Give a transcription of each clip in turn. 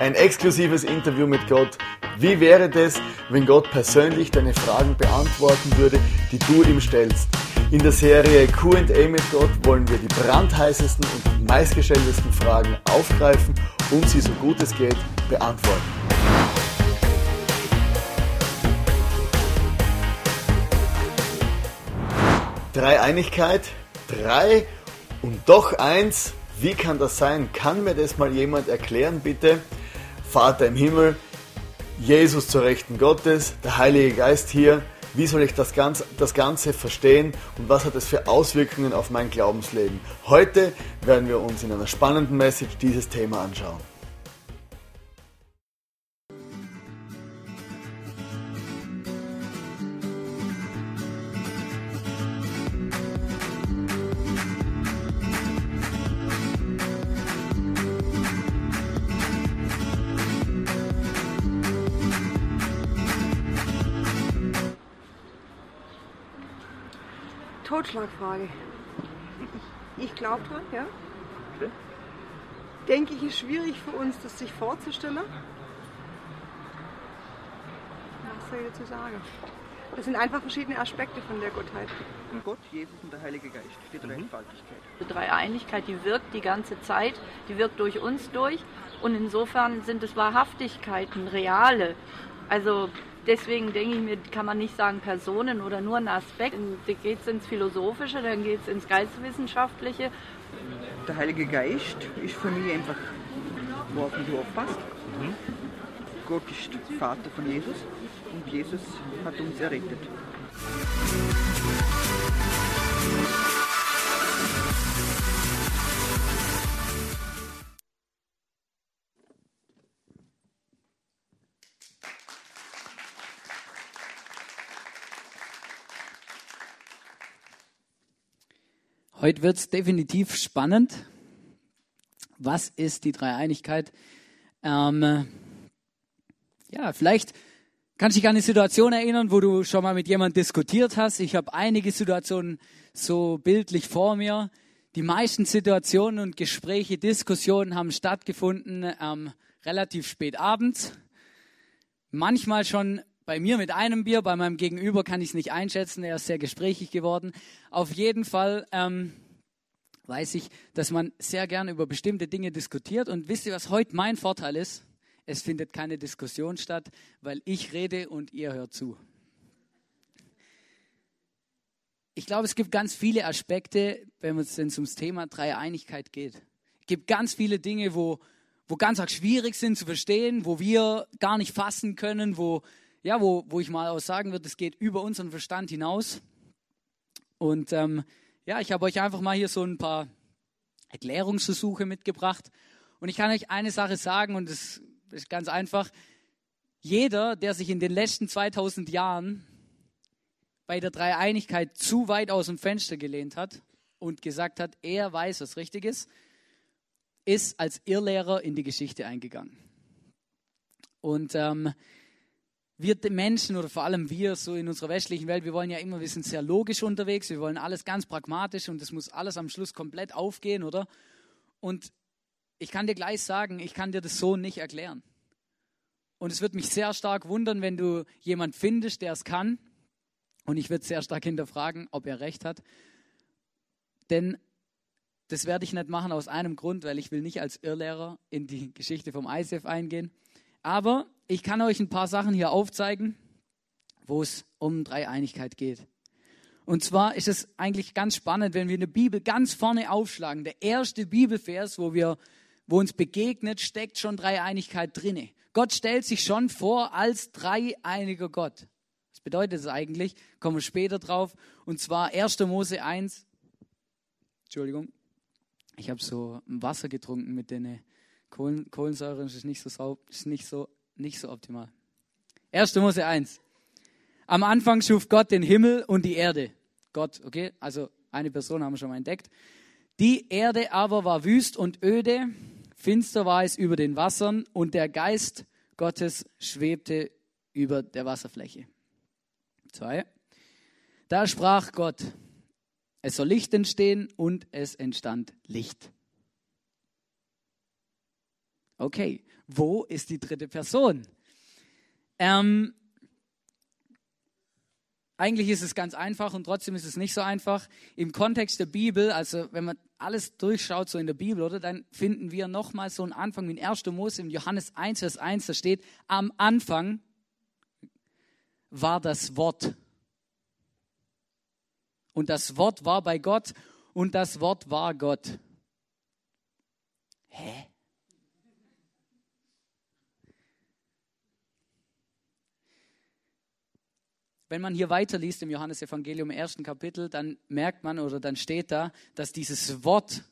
Ein exklusives Interview mit Gott. Wie wäre das, wenn Gott persönlich deine Fragen beantworten würde, die du ihm stellst? In der Serie QA mit Gott wollen wir die brandheißesten und meistgestelltesten Fragen aufgreifen und sie so gut es geht beantworten. Dreieinigkeit, drei und doch eins. Wie kann das sein? Kann mir das mal jemand erklären, bitte? Vater im Himmel, Jesus zur Rechten Gottes, der Heilige Geist hier. Wie soll ich das Ganze, das Ganze verstehen und was hat es für Auswirkungen auf mein Glaubensleben? Heute werden wir uns in einer spannenden Message dieses Thema anschauen. Totschlagfrage. Ich glaube dran, ja. Okay. Denke ich, ist schwierig für uns, das sich vorzustellen. Was soll ich dazu sagen? Das sind einfach verschiedene Aspekte von der Gottheit. Gott, Jesus und der Heilige Geist, die Dreifaltigkeit. Die Dreieinigkeit, die wirkt die ganze Zeit, die wirkt durch uns durch und insofern sind es Wahrhaftigkeiten, reale. Also deswegen denke ich mir, kann man nicht sagen Personen oder nur ein Aspekt. Da geht es ins Philosophische, dann geht es ins Geisteswissenschaftliche. Der Heilige Geist ist für mich einfach, worauf mich aufpasst. Mhm. Gott ist Vater von Jesus und Jesus hat uns errettet. Heute wird es definitiv spannend. Was ist die Dreieinigkeit? Ähm, ja, vielleicht kannst du dich an eine Situation erinnern, wo du schon mal mit jemandem diskutiert hast. Ich habe einige Situationen so bildlich vor mir. Die meisten Situationen und Gespräche, Diskussionen haben stattgefunden ähm, relativ spät abends. Manchmal schon bei mir mit einem Bier, bei meinem Gegenüber kann ich es nicht einschätzen. Er ist sehr gesprächig geworden. Auf jeden Fall ähm, weiß ich, dass man sehr gerne über bestimmte Dinge diskutiert. Und wisst ihr, was heute mein Vorteil ist? Es findet keine Diskussion statt, weil ich rede und ihr hört zu. Ich glaube, es gibt ganz viele Aspekte, wenn es ums Thema Dreieinigkeit geht. Es gibt ganz viele Dinge, wo, wo ganz schwierig sind zu verstehen, wo wir gar nicht fassen können, wo ja, wo, wo ich mal auch sagen würde, es geht über unseren Verstand hinaus. Und ähm, ja, ich habe euch einfach mal hier so ein paar Erklärungsversuche mitgebracht. Und ich kann euch eine Sache sagen, und das ist ganz einfach. Jeder, der sich in den letzten 2000 Jahren bei der Dreieinigkeit zu weit aus dem Fenster gelehnt hat und gesagt hat, er weiß, was richtig ist, ist als Irrlehrer in die Geschichte eingegangen. Und ähm, wir Menschen oder vor allem wir so in unserer westlichen Welt, wir wollen ja immer, wir sind sehr logisch unterwegs, wir wollen alles ganz pragmatisch und es muss alles am Schluss komplett aufgehen, oder? Und ich kann dir gleich sagen, ich kann dir das so nicht erklären. Und es wird mich sehr stark wundern, wenn du jemand findest, der es kann. Und ich würde sehr stark hinterfragen, ob er recht hat. Denn das werde ich nicht machen aus einem Grund, weil ich will nicht als Irrlehrer in die Geschichte vom ICF eingehen. Aber ich kann euch ein paar Sachen hier aufzeigen, wo es um Dreieinigkeit geht. Und zwar ist es eigentlich ganz spannend, wenn wir eine Bibel ganz vorne aufschlagen. Der erste Bibelvers, wo wir, wo uns begegnet, steckt schon Dreieinigkeit drinne. Gott stellt sich schon vor als dreieiniger Gott. Was bedeutet das eigentlich? Kommen wir später drauf. Und zwar 1. Mose 1. Entschuldigung. Ich habe so Wasser getrunken mit den Kohlen, Kohlensäure ist nicht so, ist nicht so, nicht so optimal. 1. Mose 1. Am Anfang schuf Gott den Himmel und die Erde. Gott, okay, also eine Person haben wir schon mal entdeckt. Die Erde aber war wüst und öde, finster war es über den Wassern und der Geist Gottes schwebte über der Wasserfläche. Zwei. Da sprach Gott, es soll Licht entstehen und es entstand Licht. Okay, wo ist die dritte Person? Ähm, eigentlich ist es ganz einfach und trotzdem ist es nicht so einfach. Im Kontext der Bibel, also wenn man alles durchschaut, so in der Bibel, oder, dann finden wir nochmal so einen Anfang wie in 1. Mose, in Johannes 1, Vers 1, da steht, am Anfang war das Wort. Und das Wort war bei Gott und das Wort war Gott. Hä? Wenn man hier weiterliest im Johannesevangelium im ersten Kapitel, dann merkt man oder dann steht da, dass dieses Wort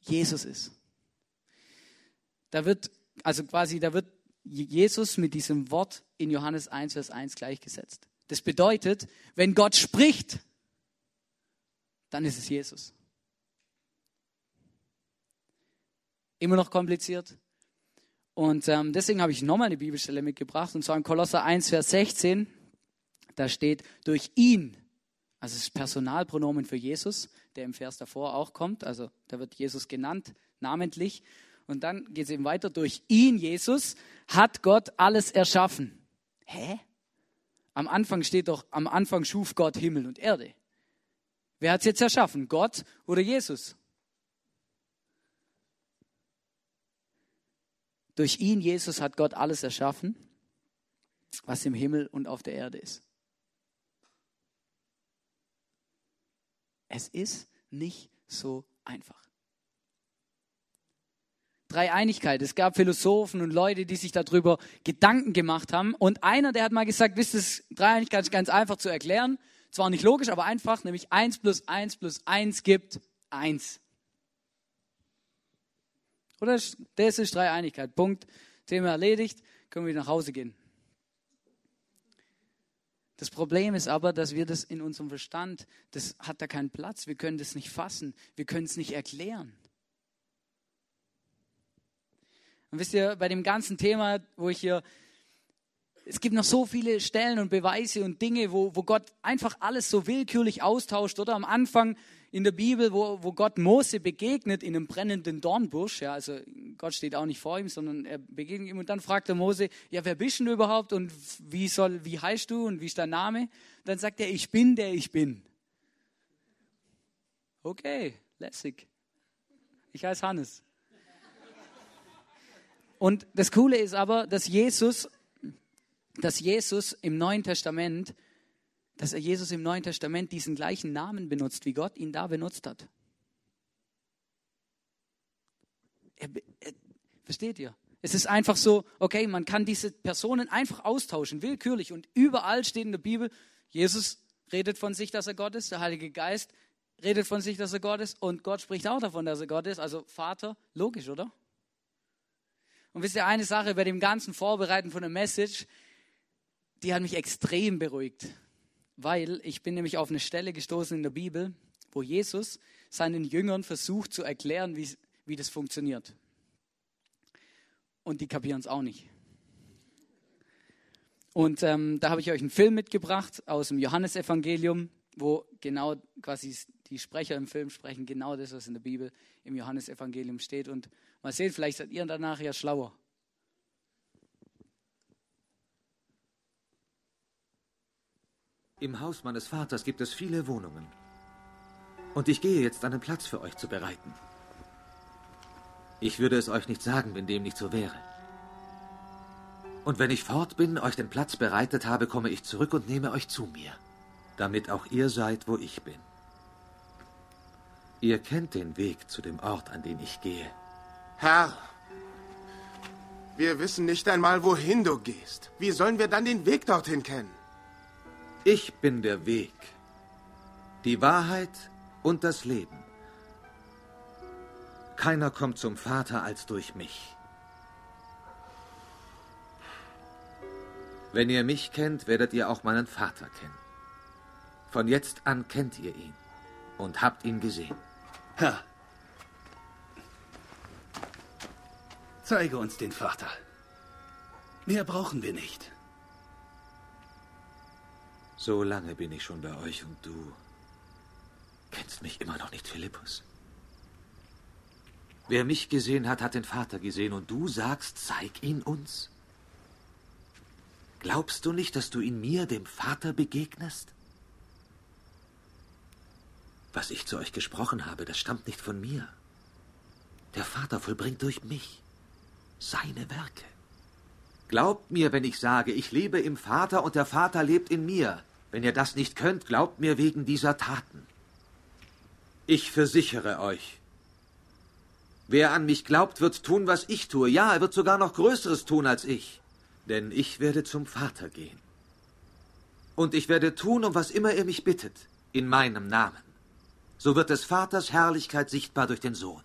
Jesus ist. Da wird, also quasi, da wird Jesus mit diesem Wort in Johannes 1, Vers 1 gleichgesetzt. Das bedeutet, wenn Gott spricht, dann ist es Jesus. Immer noch kompliziert. Und ähm, deswegen habe ich nochmal eine Bibelstelle mitgebracht, und zwar in Kolosser 1, Vers 16. Da steht, durch ihn, also das Personalpronomen für Jesus, der im Vers davor auch kommt, also da wird Jesus genannt, namentlich. Und dann geht es eben weiter, durch ihn, Jesus, hat Gott alles erschaffen. Hä? Am Anfang steht doch, am Anfang schuf Gott Himmel und Erde. Wer hat es jetzt erschaffen? Gott oder Jesus? Durch ihn, Jesus, hat Gott alles erschaffen, was im Himmel und auf der Erde ist. Es ist nicht so einfach. Dreieinigkeit. Es gab Philosophen und Leute, die sich darüber Gedanken gemacht haben. Und einer, der hat mal gesagt, wisst ihr, Dreieinigkeit ist ganz einfach zu erklären. Zwar nicht logisch, aber einfach, nämlich 1 plus 1 plus 1 gibt 1. Oder? Das ist Dreieinigkeit. Punkt. Thema erledigt. Können wir nach Hause gehen. Das Problem ist aber, dass wir das in unserem Verstand, das hat da keinen Platz. Wir können das nicht fassen. Wir können es nicht erklären. Und wisst ihr, bei dem ganzen Thema, wo ich hier, es gibt noch so viele Stellen und Beweise und Dinge, wo, wo Gott einfach alles so willkürlich austauscht. Oder am Anfang in der Bibel, wo, wo Gott Mose begegnet in einem brennenden Dornbusch. Ja, also Gott steht auch nicht vor ihm, sondern er begegnet ihm und dann fragt der Mose, ja, wer bist du überhaupt und wie soll, wie heißt du und wie ist dein Name? Dann sagt er, ich bin der ich bin. Okay, lässig. Ich heiße Hannes. Und das Coole ist aber, dass Jesus, dass Jesus im Neuen Testament dass er Jesus im Neuen Testament diesen gleichen Namen benutzt, wie Gott ihn da benutzt hat. Er, er, versteht ihr? Es ist einfach so, okay, man kann diese Personen einfach austauschen, willkürlich. Und überall steht in der Bibel, Jesus redet von sich, dass er Gott ist, der Heilige Geist redet von sich, dass er Gott ist und Gott spricht auch davon, dass er Gott ist. Also Vater, logisch, oder? Und wisst ihr, eine Sache bei dem ganzen Vorbereiten von der Message, die hat mich extrem beruhigt weil ich bin nämlich auf eine Stelle gestoßen in der Bibel, wo Jesus seinen Jüngern versucht zu erklären, wie, wie das funktioniert. Und die kapieren es auch nicht. Und ähm, da habe ich euch einen Film mitgebracht aus dem Johannesevangelium, wo genau quasi die Sprecher im Film sprechen genau das, was in der Bibel im Johannesevangelium steht. Und mal sehen, vielleicht seid ihr danach ja schlauer. Im Haus meines Vaters gibt es viele Wohnungen. Und ich gehe jetzt einen Platz für euch zu bereiten. Ich würde es euch nicht sagen, wenn dem nicht so wäre. Und wenn ich fort bin, euch den Platz bereitet habe, komme ich zurück und nehme euch zu mir, damit auch ihr seid, wo ich bin. Ihr kennt den Weg zu dem Ort, an den ich gehe. Herr, wir wissen nicht einmal, wohin du gehst. Wie sollen wir dann den Weg dorthin kennen? Ich bin der Weg, die Wahrheit und das Leben. Keiner kommt zum Vater als durch mich. Wenn ihr mich kennt, werdet ihr auch meinen Vater kennen. Von jetzt an kennt ihr ihn und habt ihn gesehen. Herr, zeige uns den Vater. Mehr brauchen wir nicht. So lange bin ich schon bei euch und du kennst mich immer noch nicht, Philippus. Wer mich gesehen hat, hat den Vater gesehen, und du sagst, zeig ihn uns? Glaubst du nicht, dass du in mir, dem Vater, begegnest? Was ich zu euch gesprochen habe, das stammt nicht von mir. Der Vater vollbringt durch mich seine Werke. Glaubt mir, wenn ich sage, ich lebe im Vater und der Vater lebt in mir. Wenn ihr das nicht könnt, glaubt mir wegen dieser Taten. Ich versichere euch, wer an mich glaubt, wird tun, was ich tue. Ja, er wird sogar noch Größeres tun als ich. Denn ich werde zum Vater gehen. Und ich werde tun, um was immer er mich bittet, in meinem Namen. So wird des Vaters Herrlichkeit sichtbar durch den Sohn.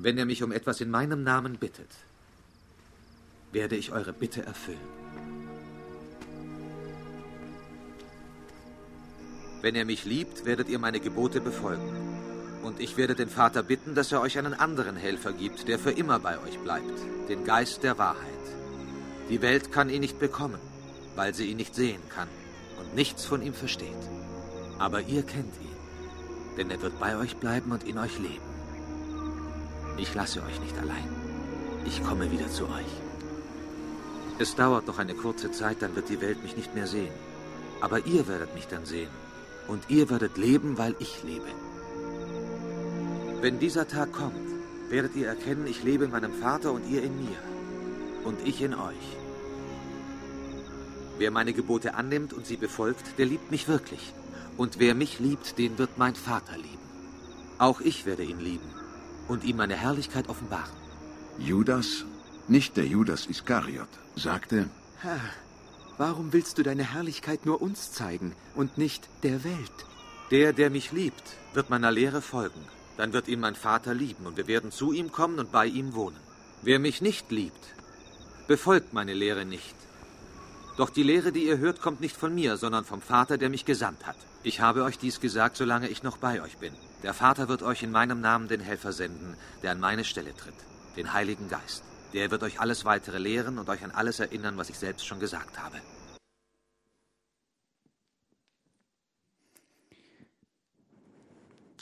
Wenn ihr mich um etwas in meinem Namen bittet, werde ich eure Bitte erfüllen. Wenn ihr mich liebt, werdet ihr meine Gebote befolgen. Und ich werde den Vater bitten, dass er euch einen anderen Helfer gibt, der für immer bei euch bleibt, den Geist der Wahrheit. Die Welt kann ihn nicht bekommen, weil sie ihn nicht sehen kann und nichts von ihm versteht. Aber ihr kennt ihn, denn er wird bei euch bleiben und in euch leben. Ich lasse euch nicht allein. Ich komme wieder zu euch. Es dauert noch eine kurze Zeit, dann wird die Welt mich nicht mehr sehen. Aber ihr werdet mich dann sehen und ihr werdet leben, weil ich lebe. Wenn dieser Tag kommt, werdet ihr erkennen, ich lebe in meinem Vater und ihr in mir und ich in euch. Wer meine Gebote annimmt und sie befolgt, der liebt mich wirklich. Und wer mich liebt, den wird mein Vater lieben. Auch ich werde ihn lieben und ihm meine Herrlichkeit offenbaren. Judas, nicht der Judas Iskariot, sagte, Herr, Warum willst du deine Herrlichkeit nur uns zeigen und nicht der Welt? Der, der mich liebt, wird meiner Lehre folgen. Dann wird ihn mein Vater lieben und wir werden zu ihm kommen und bei ihm wohnen. Wer mich nicht liebt, befolgt meine Lehre nicht. Doch die Lehre, die ihr hört, kommt nicht von mir, sondern vom Vater, der mich gesandt hat. Ich habe euch dies gesagt, solange ich noch bei euch bin. Der Vater wird euch in meinem Namen den Helfer senden, der an meine Stelle tritt, den Heiligen Geist. Der wird euch alles weitere lehren und euch an alles erinnern, was ich selbst schon gesagt habe.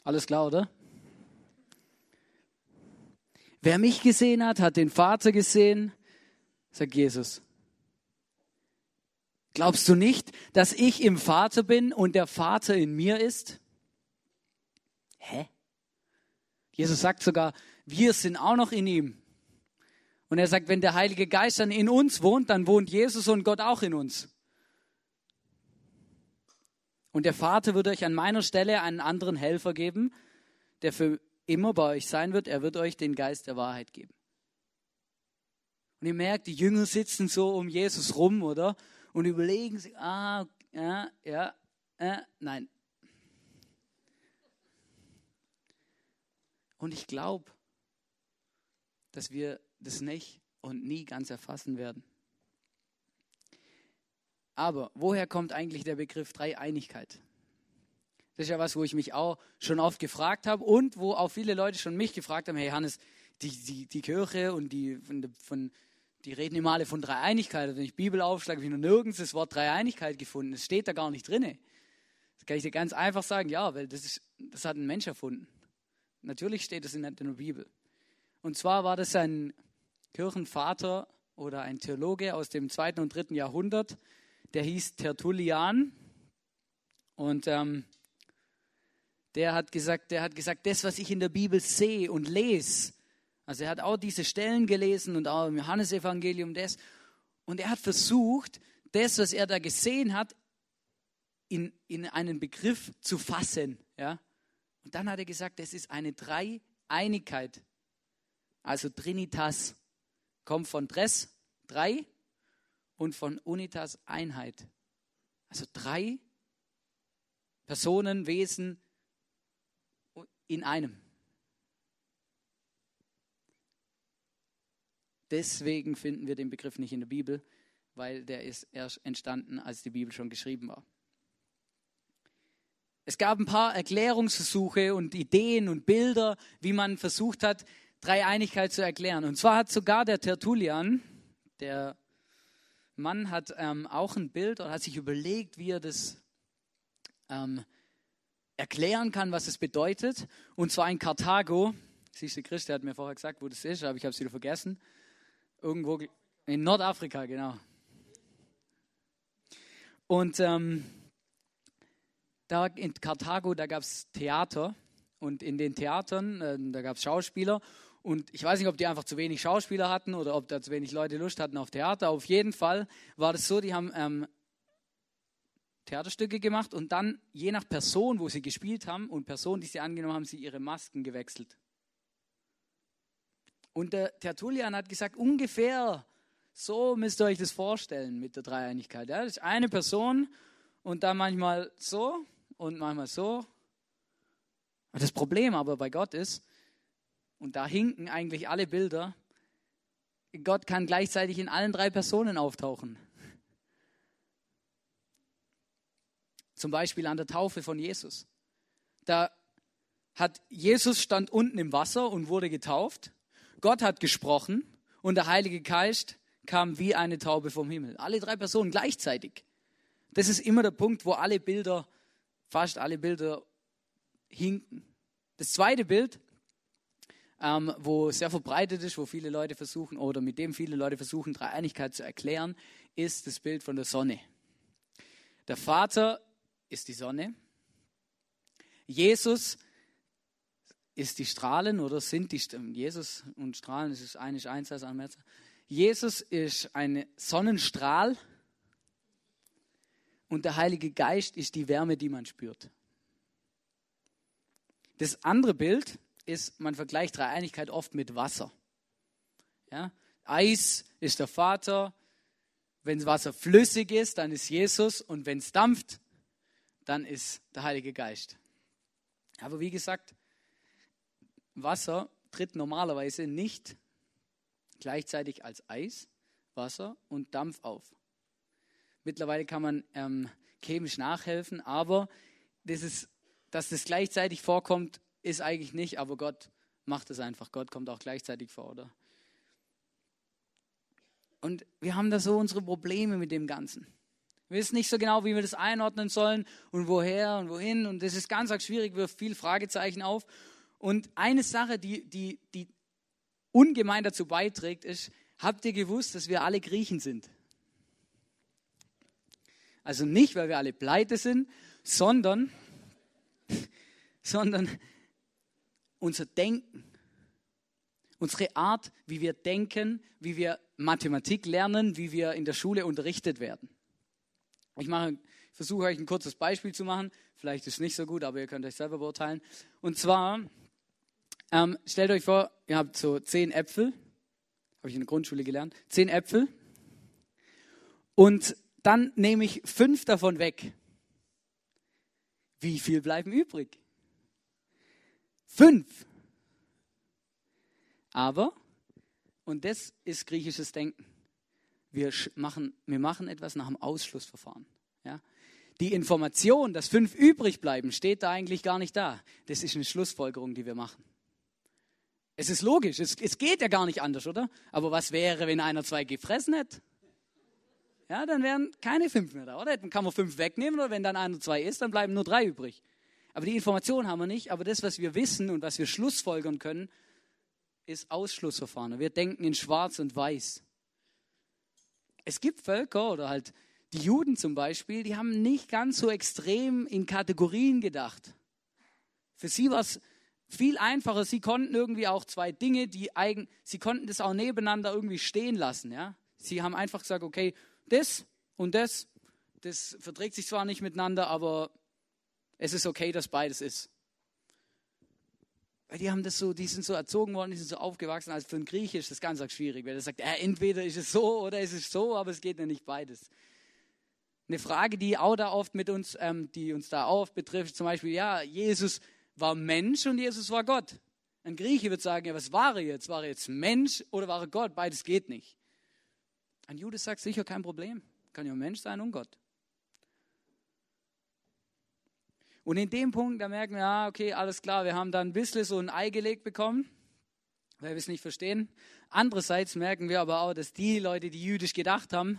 Alles klar, oder? Wer mich gesehen hat, hat den Vater gesehen, sagt Jesus. Glaubst du nicht, dass ich im Vater bin und der Vater in mir ist? Hä? Jesus sagt sogar, wir sind auch noch in ihm. Und er sagt, wenn der Heilige Geist dann in uns wohnt, dann wohnt Jesus und Gott auch in uns. Und der Vater wird euch an meiner Stelle einen anderen Helfer geben, der für immer bei euch sein wird. Er wird euch den Geist der Wahrheit geben. Und ihr merkt, die Jünger sitzen so um Jesus rum, oder? Und überlegen sich, ah, ja, ja, äh, nein. Und ich glaube, dass wir das nicht und nie ganz erfassen werden. Aber woher kommt eigentlich der Begriff Dreieinigkeit? Das ist ja was, wo ich mich auch schon oft gefragt habe und wo auch viele Leute schon mich gefragt haben, hey Hannes, die, die, die Kirche und die, von, von, die reden immer alle von Dreieinigkeit. Also wenn ich Bibel aufschlage, habe ich noch nirgends das Wort Dreieinigkeit gefunden. Das steht da gar nicht drin. Das kann ich dir ganz einfach sagen, ja, weil das, ist, das hat ein Mensch erfunden. Natürlich steht das in der Bibel. Und zwar war das ein Kirchenvater oder ein Theologe aus dem zweiten und dritten Jahrhundert, der hieß Tertullian. Und ähm, der hat gesagt, der hat gesagt, das, was ich in der Bibel sehe und lese, also er hat auch diese Stellen gelesen und auch im Johannesevangelium das. Und er hat versucht, das, was er da gesehen hat, in, in einen Begriff zu fassen. Ja? Und dann hat er gesagt, das ist eine Dreieinigkeit. Also Trinitas kommt von Dress, drei, und von Unitas, Einheit. Also drei Personen, Wesen in einem. Deswegen finden wir den Begriff nicht in der Bibel, weil der ist erst entstanden, als die Bibel schon geschrieben war. Es gab ein paar Erklärungsversuche und Ideen und Bilder, wie man versucht hat, Dreieinigkeit zu erklären. Und zwar hat sogar der Tertullian, der Mann hat ähm, auch ein Bild oder hat sich überlegt, wie er das ähm, erklären kann, was es bedeutet. Und zwar in Karthago. Siehst du, Christ, der hat mir vorher gesagt, wo das ist, aber ich habe es wieder vergessen. Irgendwo in Nordafrika, genau. Und ähm, da in Karthago, da gab es Theater. Und in den Theatern, äh, da gab es Schauspieler. Und ich weiß nicht, ob die einfach zu wenig Schauspieler hatten oder ob da zu wenig Leute Lust hatten auf Theater. Auf jeden Fall war das so, die haben ähm, Theaterstücke gemacht und dann je nach Person, wo sie gespielt haben und Person, die sie angenommen haben, sie ihre Masken gewechselt. Und der Tertullian hat gesagt, ungefähr so müsst ihr euch das vorstellen mit der Dreieinigkeit. Ja? Das ist eine Person und dann manchmal so und manchmal so. Das Problem aber bei Gott ist, und da hinken eigentlich alle Bilder, Gott kann gleichzeitig in allen drei Personen auftauchen. Zum Beispiel an der Taufe von Jesus. Da hat Jesus stand unten im Wasser und wurde getauft. Gott hat gesprochen und der Heilige Geist kam wie eine Taube vom Himmel. Alle drei Personen gleichzeitig. Das ist immer der Punkt, wo alle Bilder, fast alle Bilder hinken. Das zweite Bild, ähm, wo sehr verbreitet ist, wo viele Leute versuchen oder mit dem viele Leute versuchen, Dreieinigkeit zu erklären, ist das Bild von der Sonne. Der Vater ist die Sonne. Jesus ist die Strahlen oder sind die Jesus und Strahlen, das ist eigentlich eins als ein Jesus ist ein Sonnenstrahl und der Heilige Geist ist die Wärme, die man spürt. Das andere Bild ist, man vergleicht Dreieinigkeit oft mit Wasser. Ja? Eis ist der Vater, wenn Wasser flüssig ist, dann ist Jesus und wenn es dampft, dann ist der Heilige Geist. Aber wie gesagt, Wasser tritt normalerweise nicht gleichzeitig als Eis, Wasser und Dampf auf. Mittlerweile kann man ähm, chemisch nachhelfen, aber das ist, dass das gleichzeitig vorkommt, ist eigentlich nicht, aber Gott macht es einfach. Gott kommt auch gleichzeitig vor, oder? Und wir haben da so unsere Probleme mit dem Ganzen. Wir wissen nicht so genau, wie wir das einordnen sollen und woher und wohin. Und das ist ganz arg schwierig, wirft viel Fragezeichen auf. Und eine Sache, die, die, die ungemein dazu beiträgt, ist, habt ihr gewusst, dass wir alle Griechen sind? Also nicht, weil wir alle pleite sind, sondern, sondern unser Denken, unsere Art, wie wir denken, wie wir Mathematik lernen, wie wir in der Schule unterrichtet werden. Ich mache, versuche euch ein kurzes Beispiel zu machen. Vielleicht ist es nicht so gut, aber ihr könnt euch selber beurteilen. Und zwar, ähm, stellt euch vor, ihr habt so zehn Äpfel, habe ich in der Grundschule gelernt, zehn Äpfel. Und dann nehme ich fünf davon weg. Wie viel bleiben übrig? Fünf. Aber, und das ist griechisches Denken, wir machen, wir machen etwas nach dem Ausschlussverfahren. Ja? Die Information, dass fünf übrig bleiben, steht da eigentlich gar nicht da. Das ist eine Schlussfolgerung, die wir machen. Es ist logisch, es, es geht ja gar nicht anders, oder? Aber was wäre, wenn einer zwei gefressen hätte? Ja, dann wären keine fünf mehr da, oder? Dann kann man fünf wegnehmen, oder wenn dann einer zwei ist, dann bleiben nur drei übrig. Aber die Information haben wir nicht, aber das, was wir wissen und was wir schlussfolgern können, ist Ausschlussverfahren. Wir denken in schwarz und weiß. Es gibt Völker oder halt die Juden zum Beispiel, die haben nicht ganz so extrem in Kategorien gedacht. Für sie war es viel einfacher. Sie konnten irgendwie auch zwei Dinge, die eigen, sie konnten das auch nebeneinander irgendwie stehen lassen. Ja? Sie haben einfach gesagt, okay, das und das, das verträgt sich zwar nicht miteinander, aber es ist okay, dass beides ist. Weil die haben das so, die sind so erzogen worden, die sind so aufgewachsen. Also für einen Grieche ist das ganz schwierig, weil er sagt, äh, entweder ist es so oder ist es so, aber es geht ja nicht beides. Eine Frage, die auch da oft mit uns, ähm, die uns da oft betrifft, zum Beispiel, ja, Jesus war Mensch und Jesus war Gott. Ein Grieche wird sagen, ja, was war er jetzt? War er jetzt Mensch oder war er Gott? Beides geht nicht. Ein Jude sagt sicher kein Problem. Kann ja Mensch sein und Gott. Und in dem Punkt, da merken wir, ah, okay, alles klar, wir haben da ein bisschen so ein Ei gelegt bekommen, weil wir es nicht verstehen. Andererseits merken wir aber auch, dass die Leute, die jüdisch gedacht haben,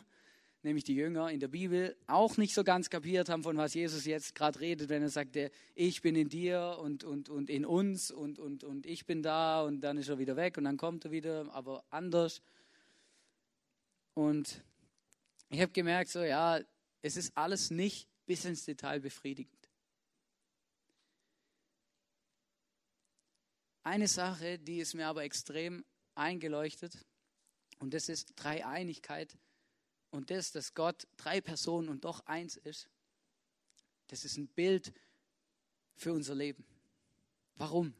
nämlich die Jünger in der Bibel, auch nicht so ganz kapiert haben, von was Jesus jetzt gerade redet, wenn er sagt, ich bin in dir und, und, und in uns und, und, und ich bin da und dann ist er wieder weg und dann kommt er wieder, aber anders. Und ich habe gemerkt, so ja, es ist alles nicht bis ins Detail befriedigend. Eine Sache, die ist mir aber extrem eingeleuchtet, und das ist Dreieinigkeit und das, dass Gott drei Personen und doch eins ist, das ist ein Bild für unser Leben. Warum?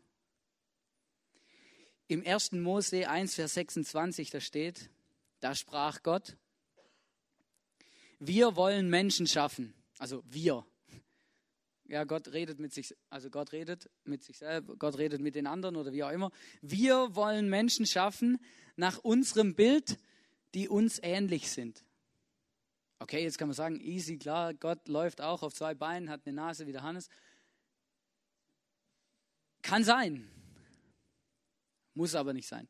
Im 1. Mose 1, Vers 26, da steht, da sprach Gott, wir wollen Menschen schaffen, also wir. Ja, Gott redet mit sich, also Gott redet mit sich selbst, Gott redet mit den anderen oder wie auch immer. Wir wollen Menschen schaffen nach unserem Bild, die uns ähnlich sind. Okay, jetzt kann man sagen, easy, klar, Gott läuft auch auf zwei Beinen, hat eine Nase wie der Hannes. Kann sein, muss aber nicht sein.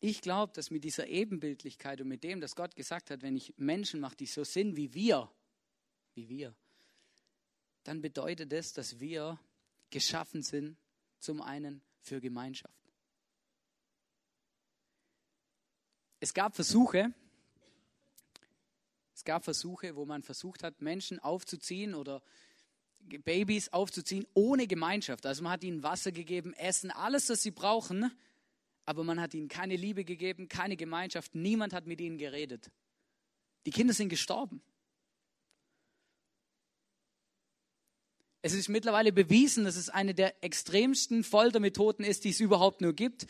Ich glaube, dass mit dieser Ebenbildlichkeit und mit dem, dass Gott gesagt hat, wenn ich Menschen mache, die so sind wie wir, wie wir, dann bedeutet es, dass wir geschaffen sind, zum einen für Gemeinschaft. Es gab Versuche, es gab Versuche, wo man versucht hat, Menschen aufzuziehen oder Babys aufzuziehen ohne Gemeinschaft. Also man hat ihnen Wasser gegeben, Essen, alles, was sie brauchen, aber man hat ihnen keine Liebe gegeben, keine Gemeinschaft, niemand hat mit ihnen geredet. Die Kinder sind gestorben. Es ist mittlerweile bewiesen, dass es eine der extremsten Foltermethoden ist, die es überhaupt nur gibt.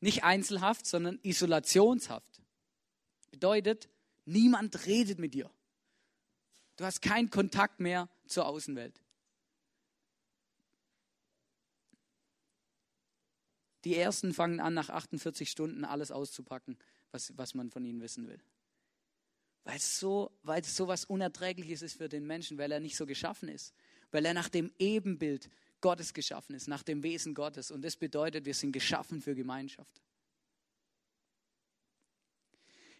Nicht einzelhaft, sondern isolationshaft. Bedeutet, Niemand redet mit dir. Du hast keinen Kontakt mehr zur Außenwelt. Die ersten fangen an, nach 48 Stunden alles auszupacken, was, was man von ihnen wissen will. Weil es, so, weil es so was Unerträgliches ist für den Menschen, weil er nicht so geschaffen ist. Weil er nach dem Ebenbild Gottes geschaffen ist, nach dem Wesen Gottes. Und das bedeutet, wir sind geschaffen für Gemeinschaft.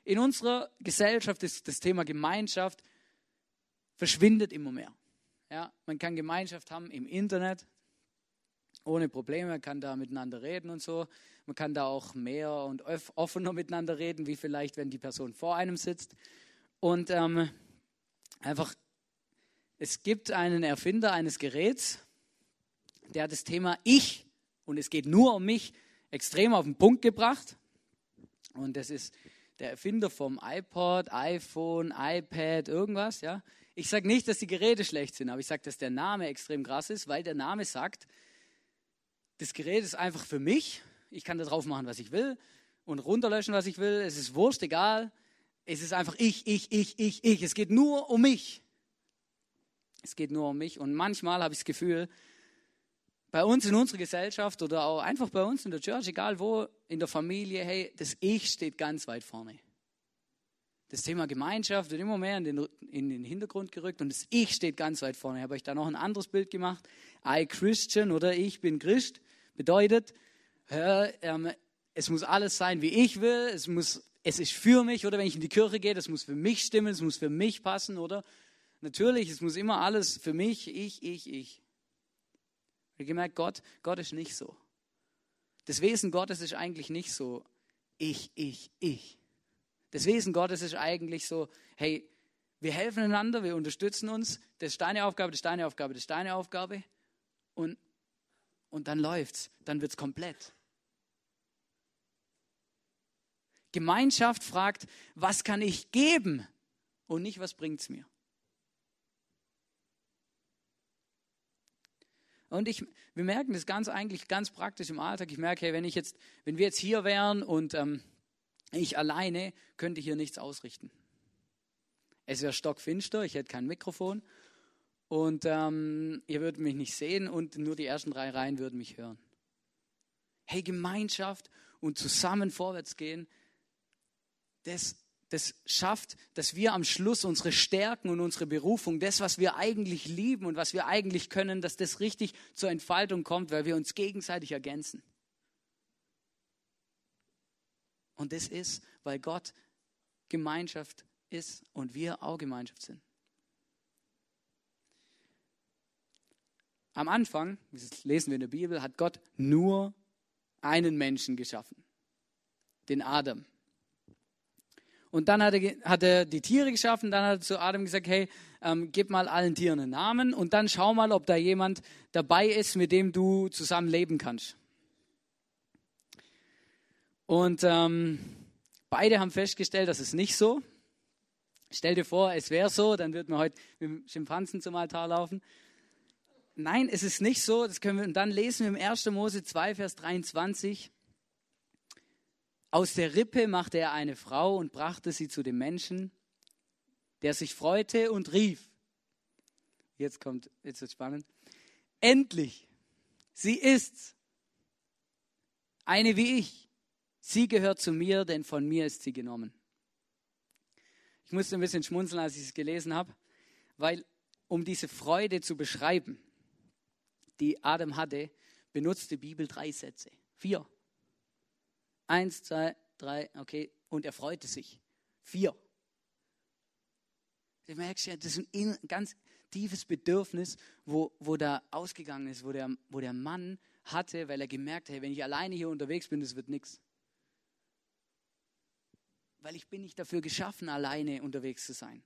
In unserer Gesellschaft ist das Thema Gemeinschaft verschwindet immer mehr. Ja, man kann Gemeinschaft haben im Internet ohne Probleme, kann da miteinander reden und so. Man kann da auch mehr und offener miteinander reden, wie vielleicht, wenn die Person vor einem sitzt. Und ähm, einfach, es gibt einen Erfinder eines Geräts, der hat das Thema Ich, und es geht nur um mich, extrem auf den Punkt gebracht. Und das ist der Erfinder vom iPod, iPhone, iPad, irgendwas, ja. Ich sage nicht, dass die Geräte schlecht sind, aber ich sage, dass der Name extrem krass ist, weil der Name sagt, das Gerät ist einfach für mich. Ich kann da drauf machen, was ich will und runterlöschen, was ich will. Es ist wurscht, egal. Es ist einfach ich, ich, ich, ich, ich. Es geht nur um mich. Es geht nur um mich. Und manchmal habe ich das Gefühl, bei uns in unserer Gesellschaft oder auch einfach bei uns in der Church, egal wo, in der Familie, hey, das Ich steht ganz weit vorne. Das Thema Gemeinschaft wird immer mehr in den, in den Hintergrund gerückt und das Ich steht ganz weit vorne. Ich habe euch da noch ein anderes Bild gemacht. I Christian oder ich bin Christ bedeutet, äh, ähm, es muss alles sein, wie ich will. Es, muss, es ist für mich oder wenn ich in die Kirche gehe, das muss für mich stimmen, es muss für mich passen oder natürlich, es muss immer alles für mich, ich, ich, ich. Ich habe gemerkt, Gott, Gott ist nicht so. Das Wesen Gottes ist eigentlich nicht so, ich, ich, ich. Das Wesen Gottes ist eigentlich so, hey, wir helfen einander, wir unterstützen uns, das ist deine Aufgabe, das ist deine Aufgabe, das ist deine Aufgabe. Und, und dann läuft's, dann wird's komplett. Gemeinschaft fragt, was kann ich geben und nicht, was bringt's mir. Und ich, wir merken das ganz eigentlich ganz praktisch im Alltag. Ich merke, hey, wenn ich jetzt, wenn wir jetzt hier wären und ähm, ich alleine könnte hier nichts ausrichten. Es wäre stockfinster, ich hätte kein Mikrofon und ähm, ihr würdet mich nicht sehen und nur die ersten drei Reihen würden mich hören. Hey, Gemeinschaft und zusammen vorwärts gehen, das das schafft, dass wir am Schluss unsere Stärken und unsere Berufung, das, was wir eigentlich lieben und was wir eigentlich können, dass das richtig zur Entfaltung kommt, weil wir uns gegenseitig ergänzen. Und das ist, weil Gott Gemeinschaft ist und wir auch Gemeinschaft sind. Am Anfang, das lesen wir in der Bibel, hat Gott nur einen Menschen geschaffen, den Adam. Und dann hat er, hat er die Tiere geschaffen, dann hat er zu Adam gesagt, hey, ähm, gib mal allen Tieren einen Namen und dann schau mal, ob da jemand dabei ist, mit dem du zusammen leben kannst. Und ähm, beide haben festgestellt, das ist nicht so. Stell dir vor, es wäre so, dann würden wir heute mit dem Schimpansen zum Altar laufen. Nein, es ist nicht so. Das können wir, und dann lesen wir im 1. Mose 2, Vers 23. Aus der Rippe machte er eine Frau und brachte sie zu dem Menschen, der sich freute und rief. Jetzt kommt, jetzt wird spannend. Endlich, sie ist's. Eine wie ich. Sie gehört zu mir, denn von mir ist sie genommen. Ich musste ein bisschen schmunzeln, als ich es gelesen habe, weil um diese Freude zu beschreiben, die Adam hatte, benutzt die Bibel drei Sätze. Vier. Eins, zwei, drei, okay. Und er freute sich. Vier. Du merkst ja, das ist ein ganz tiefes Bedürfnis, wo, wo da ausgegangen ist, wo der, wo der Mann hatte, weil er gemerkt hat, wenn ich alleine hier unterwegs bin, das wird nichts. Weil ich bin nicht dafür geschaffen, alleine unterwegs zu sein.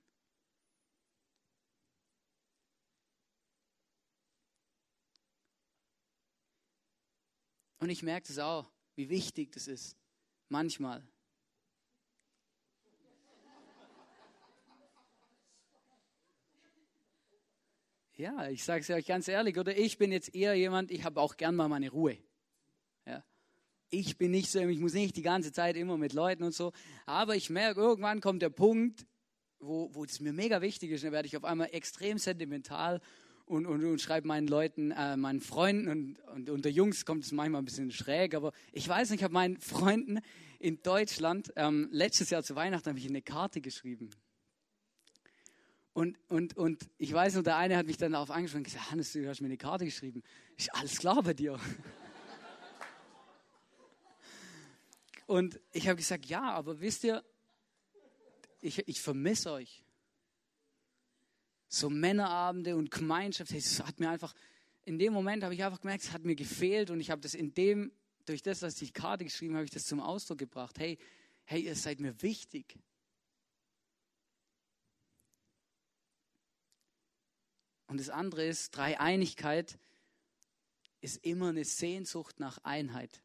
Und ich merke das auch, wie wichtig das ist. Manchmal. Ja, ich sage es euch ganz ehrlich, oder ich bin jetzt eher jemand, ich habe auch gern mal meine Ruhe. Ja. Ich bin nicht so, ich muss nicht die ganze Zeit immer mit Leuten und so, aber ich merke, irgendwann kommt der Punkt, wo, wo es mir mega wichtig ist, dann werde ich auf einmal extrem sentimental und, und, und schreibe meinen Leuten, äh, meinen Freunden und, und unter Jungs kommt es manchmal ein bisschen schräg, aber ich weiß nicht, ich habe meinen Freunden in Deutschland, ähm, letztes Jahr zu Weihnachten habe ich eine Karte geschrieben. Und, und, und ich weiß noch, der eine hat mich dann darauf angesprochen und gesagt, Hannes, du hast mir eine Karte geschrieben. Ist alles klar bei dir? Und ich habe gesagt, ja, aber wisst ihr, ich, ich vermisse euch so Männerabende und Gemeinschaft, das hat mir einfach, in dem Moment habe ich einfach gemerkt, es hat mir gefehlt und ich habe das in dem, durch das, dass ich Karte geschrieben habe, ich das zum Ausdruck gebracht. Hey, hey, ihr seid mir wichtig. Und das andere ist, Dreieinigkeit ist immer eine Sehnsucht nach Einheit.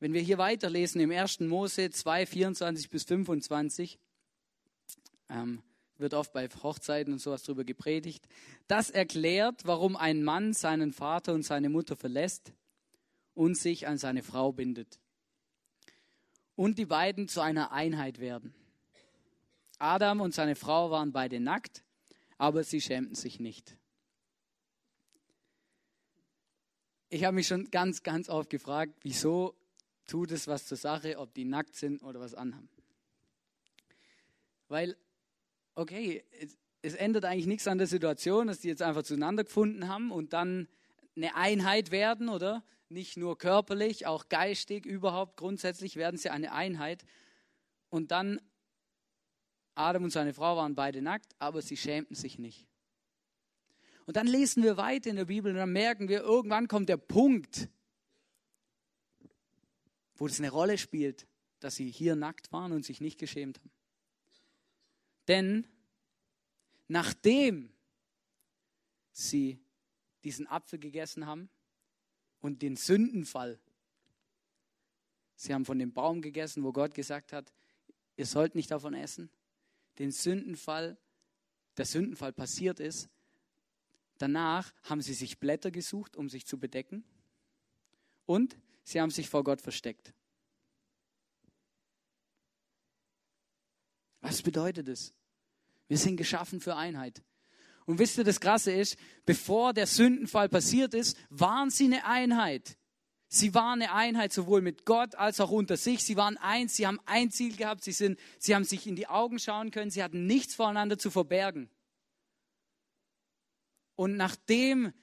Wenn wir hier weiterlesen im 1. Mose 2, 24 bis 25, ähm, wird oft bei Hochzeiten und sowas drüber gepredigt. Das erklärt, warum ein Mann seinen Vater und seine Mutter verlässt und sich an seine Frau bindet. Und die beiden zu einer Einheit werden. Adam und seine Frau waren beide nackt, aber sie schämten sich nicht. Ich habe mich schon ganz, ganz oft gefragt, wieso tut es was zur Sache, ob die nackt sind oder was anhaben. Weil okay, es, ändert eigentlich nichts an der Situation, dass die jetzt einfach zueinander gefunden haben und dann eine Einheit werden, oder? Nicht nur körperlich, auch geistig, überhaupt grundsätzlich werden sie eine Einheit. Und dann, Adam und seine Frau waren beide nackt, aber sie schämten sich nicht. Und dann lesen wir weiter in der Bibel und dann merken wir, irgendwann kommt der Punkt, wo es eine Rolle spielt, dass sie hier nackt waren und sich nicht geschämt haben. Denn nachdem sie diesen Apfel gegessen haben und den Sündenfall, sie haben von dem Baum gegessen, wo Gott gesagt hat, ihr sollt nicht davon essen, den Sündenfall, der Sündenfall passiert ist, danach haben sie sich Blätter gesucht, um sich zu bedecken und sie haben sich vor Gott versteckt. Was bedeutet es? Wir sind geschaffen für Einheit. Und wisst ihr, das Krasse ist, bevor der Sündenfall passiert ist, waren sie eine Einheit. Sie waren eine Einheit sowohl mit Gott als auch unter sich. Sie waren eins, sie haben ein Ziel gehabt, sie, sind, sie haben sich in die Augen schauen können, sie hatten nichts voreinander zu verbergen. Und nachdem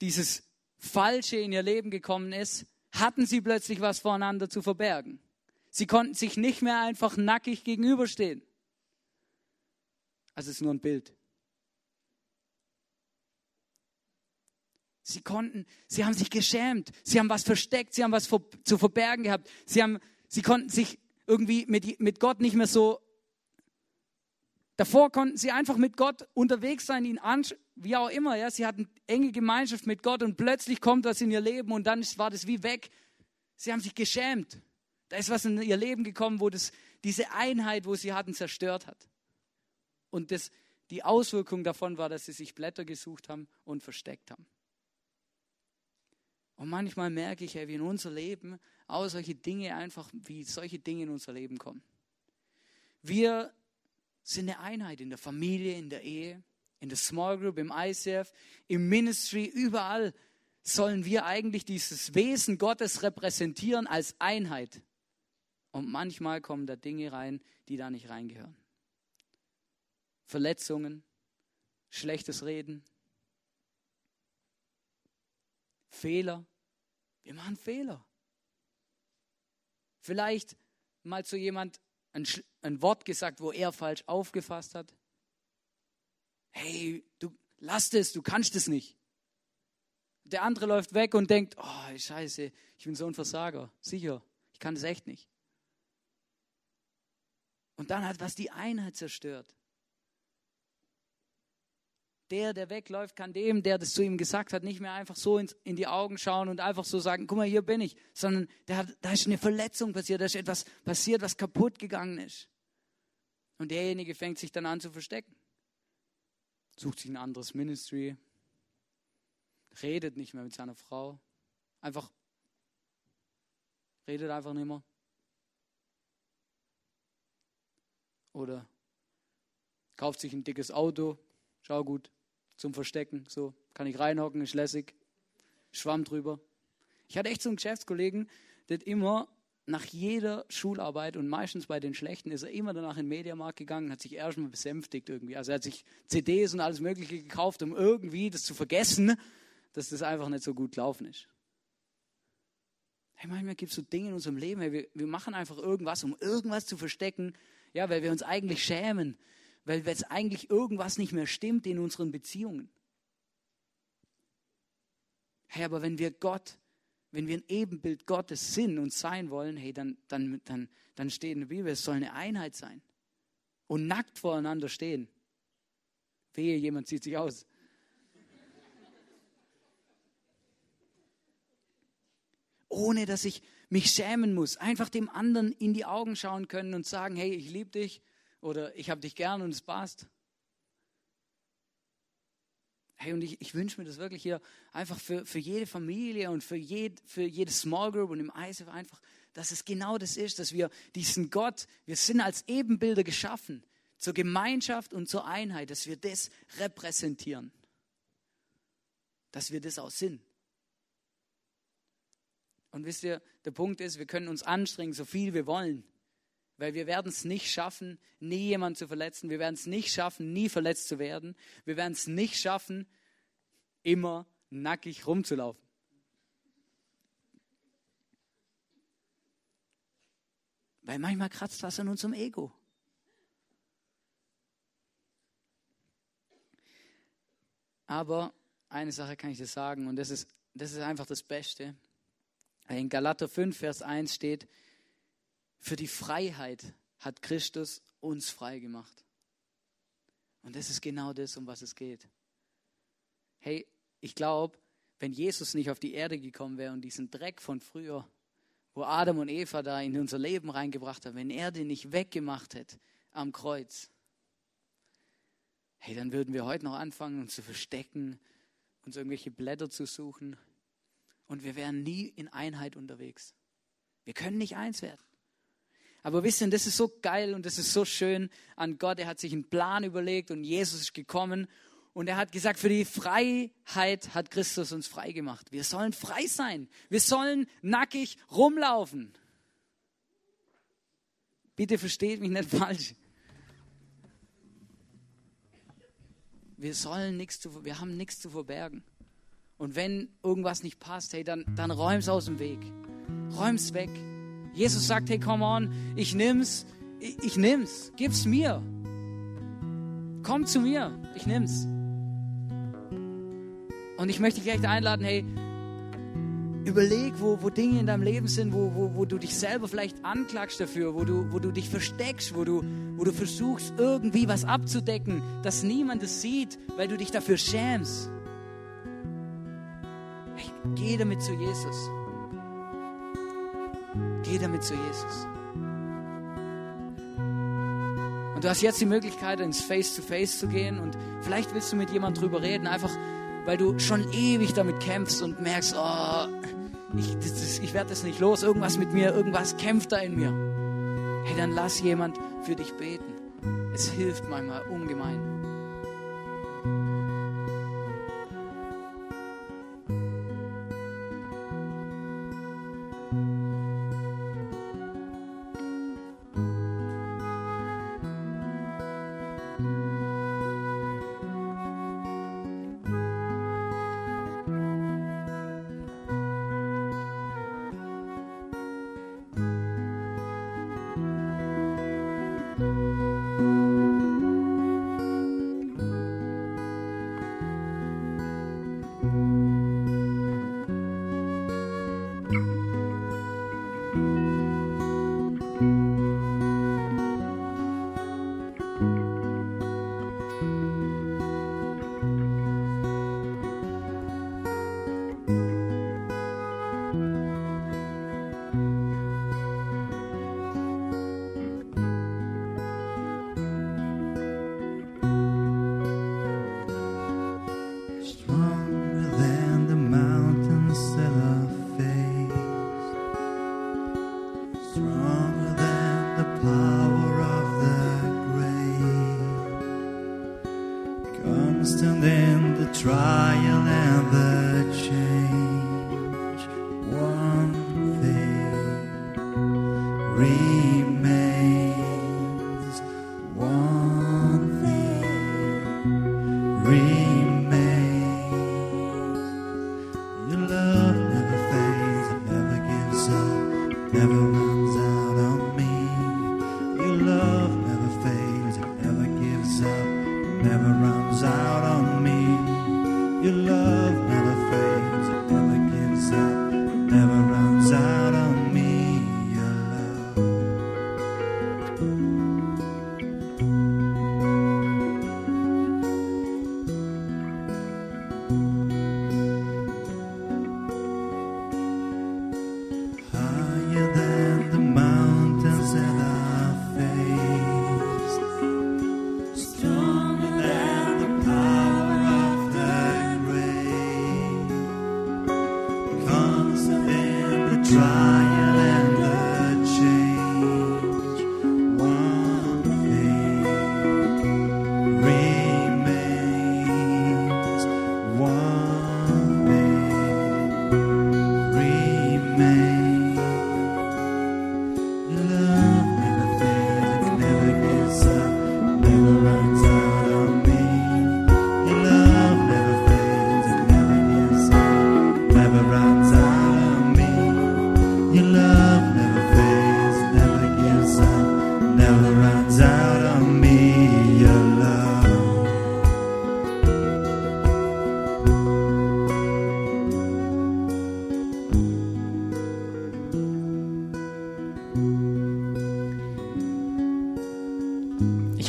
dieses Falsche in ihr Leben gekommen ist, hatten sie plötzlich was voreinander zu verbergen. Sie konnten sich nicht mehr einfach nackig gegenüberstehen. Also es ist nur ein Bild. Sie konnten, sie haben sich geschämt, sie haben was versteckt, sie haben was zu verbergen gehabt, sie, haben, sie konnten sich irgendwie mit, mit Gott nicht mehr so. Davor konnten sie einfach mit Gott unterwegs sein, ihn anschauen, wie auch immer. Ja, sie hatten enge Gemeinschaft mit Gott und plötzlich kommt was in ihr Leben und dann war das wie weg. Sie haben sich geschämt. Da ist was in ihr Leben gekommen, wo das, diese Einheit, wo sie hatten, zerstört hat. Und das, die Auswirkung davon war, dass sie sich Blätter gesucht haben und versteckt haben. Und manchmal merke ich, wie in unser Leben auch solche Dinge einfach, wie solche Dinge in unser Leben kommen. Wir sind eine Einheit in der Familie, in der Ehe, in der Small Group, im ICF, im Ministry, überall sollen wir eigentlich dieses Wesen Gottes repräsentieren als Einheit. Und manchmal kommen da Dinge rein, die da nicht reingehören. Verletzungen, schlechtes Reden, Fehler. Wir machen Fehler. Vielleicht mal zu jemand ein, ein Wort gesagt, wo er falsch aufgefasst hat. Hey, du lass es, du kannst es nicht. Der andere läuft weg und denkt, oh, scheiße, ich bin so ein Versager. Sicher, ich kann es echt nicht. Und dann hat was die Einheit zerstört. Der, der wegläuft, kann dem, der das zu ihm gesagt hat, nicht mehr einfach so in, in die Augen schauen und einfach so sagen, guck mal, hier bin ich, sondern der hat, da ist eine Verletzung passiert, da ist etwas passiert, was kaputt gegangen ist. Und derjenige fängt sich dann an zu verstecken. Sucht sich ein anderes Ministry, redet nicht mehr mit seiner Frau, einfach redet einfach nicht mehr. Oder kauft sich ein dickes Auto, schau gut, zum Verstecken. So kann ich reinhocken, ist lässig. Schwamm drüber. Ich hatte echt so einen Geschäftskollegen, der immer nach jeder Schularbeit und meistens bei den Schlechten ist er immer danach in den Mediamarkt gegangen, hat sich erstmal besänftigt irgendwie. Also er hat sich CDs und alles Mögliche gekauft, um irgendwie das zu vergessen, dass das einfach nicht so gut gelaufen ist. Hey, manchmal gibt es so Dinge in unserem Leben, hey, wir, wir machen einfach irgendwas, um irgendwas zu verstecken, ja, weil wir uns eigentlich schämen, weil jetzt eigentlich irgendwas nicht mehr stimmt in unseren Beziehungen. Hey, aber wenn wir Gott, wenn wir ein Ebenbild Gottes sind und sein wollen, hey, dann, dann, dann, dann steht in der Bibel, es soll eine Einheit sein. Und nackt voreinander stehen. Wehe, jemand zieht sich aus. Ohne dass ich mich schämen muss. Einfach dem anderen in die Augen schauen können und sagen, hey, ich liebe dich oder ich habe dich gern und es passt. Hey, und ich, ich wünsche mir das wirklich hier einfach für, für jede Familie und für, jed, für jede Small Group und im ISF einfach, dass es genau das ist, dass wir diesen Gott, wir sind als Ebenbilder geschaffen, zur Gemeinschaft und zur Einheit, dass wir das repräsentieren. Dass wir das auch sind. Und wisst ihr, der Punkt ist, wir können uns anstrengen, so viel wir wollen. Weil wir werden es nicht schaffen, nie jemanden zu verletzen. Wir werden es nicht schaffen, nie verletzt zu werden. Wir werden es nicht schaffen, immer nackig rumzulaufen. Weil manchmal kratzt was an unserem Ego. Aber eine Sache kann ich dir sagen, und das ist, das ist einfach das Beste. In Galater 5, Vers 1 steht, für die Freiheit hat Christus uns frei gemacht. Und das ist genau das, um was es geht. Hey, ich glaube, wenn Jesus nicht auf die Erde gekommen wäre und diesen Dreck von früher, wo Adam und Eva da in unser Leben reingebracht haben, wenn er den nicht weggemacht hätte am Kreuz, hey, dann würden wir heute noch anfangen, uns zu verstecken, uns irgendwelche Blätter zu suchen und wir wären nie in Einheit unterwegs. Wir können nicht eins werden. Aber wissen, das ist so geil und das ist so schön an Gott. Er hat sich einen Plan überlegt und Jesus ist gekommen und er hat gesagt, für die Freiheit hat Christus uns frei gemacht. Wir sollen frei sein. Wir sollen nackig rumlaufen. Bitte versteht mich nicht falsch. Wir sollen nichts zu, wir haben nichts zu verbergen. Und wenn irgendwas nicht passt, hey, dann, dann räum's aus dem Weg. Räum's weg. Jesus sagt, hey, come on, ich nimm's, ich, ich nimm's, gib's mir. Komm zu mir, ich nimm's. Und ich möchte dich echt einladen, hey, überleg, wo, wo Dinge in deinem Leben sind, wo, wo, wo du dich selber vielleicht anklagst dafür, wo du, wo du dich versteckst, wo du, wo du versuchst, irgendwie was abzudecken, dass niemand es sieht, weil du dich dafür schämst. Geh damit zu Jesus. Geh damit zu Jesus. Und du hast jetzt die Möglichkeit, ins Face-to-Face -face zu gehen und vielleicht willst du mit jemandem drüber reden, einfach weil du schon ewig damit kämpfst und merkst, oh, ich, ich werde das nicht los, irgendwas mit mir, irgendwas kämpft da in mir. Hey, dann lass jemand für dich beten. Es hilft manchmal ungemein.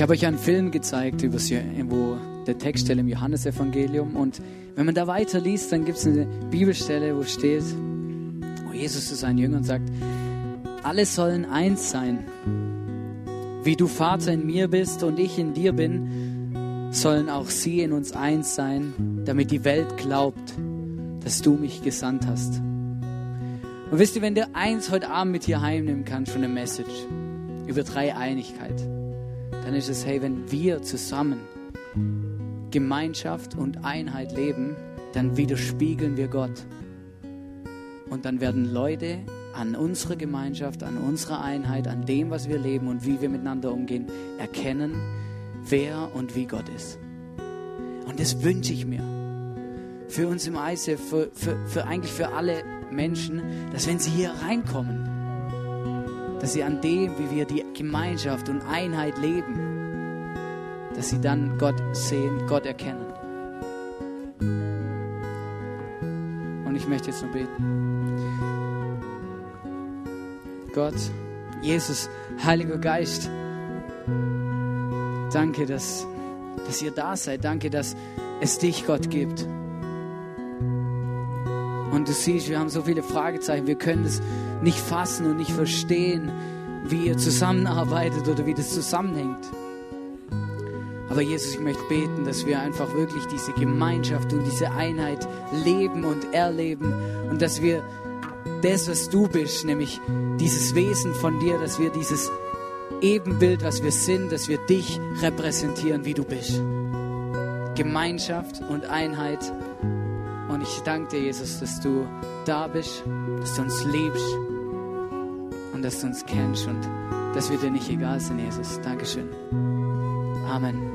Ich habe euch einen Film gezeigt, wo der Textstelle im Johannesevangelium und wenn man da weiter liest, dann gibt es eine Bibelstelle, wo steht, wo Jesus zu seinen Jüngern sagt, alle sollen eins sein. Wie du Vater in mir bist und ich in dir bin, sollen auch sie in uns eins sein, damit die Welt glaubt, dass du mich gesandt hast. Und wisst ihr, wenn du eins heute Abend mit hier heimnehmen kannst von der Message über Dreieinigkeit, dann ist es, hey, wenn wir zusammen Gemeinschaft und Einheit leben, dann widerspiegeln wir Gott. Und dann werden Leute an unserer Gemeinschaft, an unserer Einheit, an dem, was wir leben und wie wir miteinander umgehen, erkennen, wer und wie Gott ist. Und das wünsche ich mir. Für uns im Eise, für, für, für eigentlich für alle Menschen, dass wenn sie hier reinkommen, dass sie an dem, wie wir die Gemeinschaft und Einheit leben, dass sie dann Gott sehen, Gott erkennen. Und ich möchte jetzt nur beten. Gott, Jesus, Heiliger Geist, danke, dass, dass ihr da seid. Danke, dass es dich, Gott, gibt. Und du siehst, wir haben so viele Fragezeichen. Wir können es nicht fassen und nicht verstehen, wie ihr zusammenarbeitet oder wie das zusammenhängt. Aber Jesus, ich möchte beten, dass wir einfach wirklich diese Gemeinschaft und diese Einheit leben und erleben und dass wir das, was du bist, nämlich dieses Wesen von dir, dass wir dieses Ebenbild, was wir sind, dass wir dich repräsentieren, wie du bist. Gemeinschaft und Einheit. Und ich danke dir, Jesus, dass du da bist, dass du uns liebst und dass du uns kennst und dass wir dir nicht egal sind, Jesus. Dankeschön. Amen.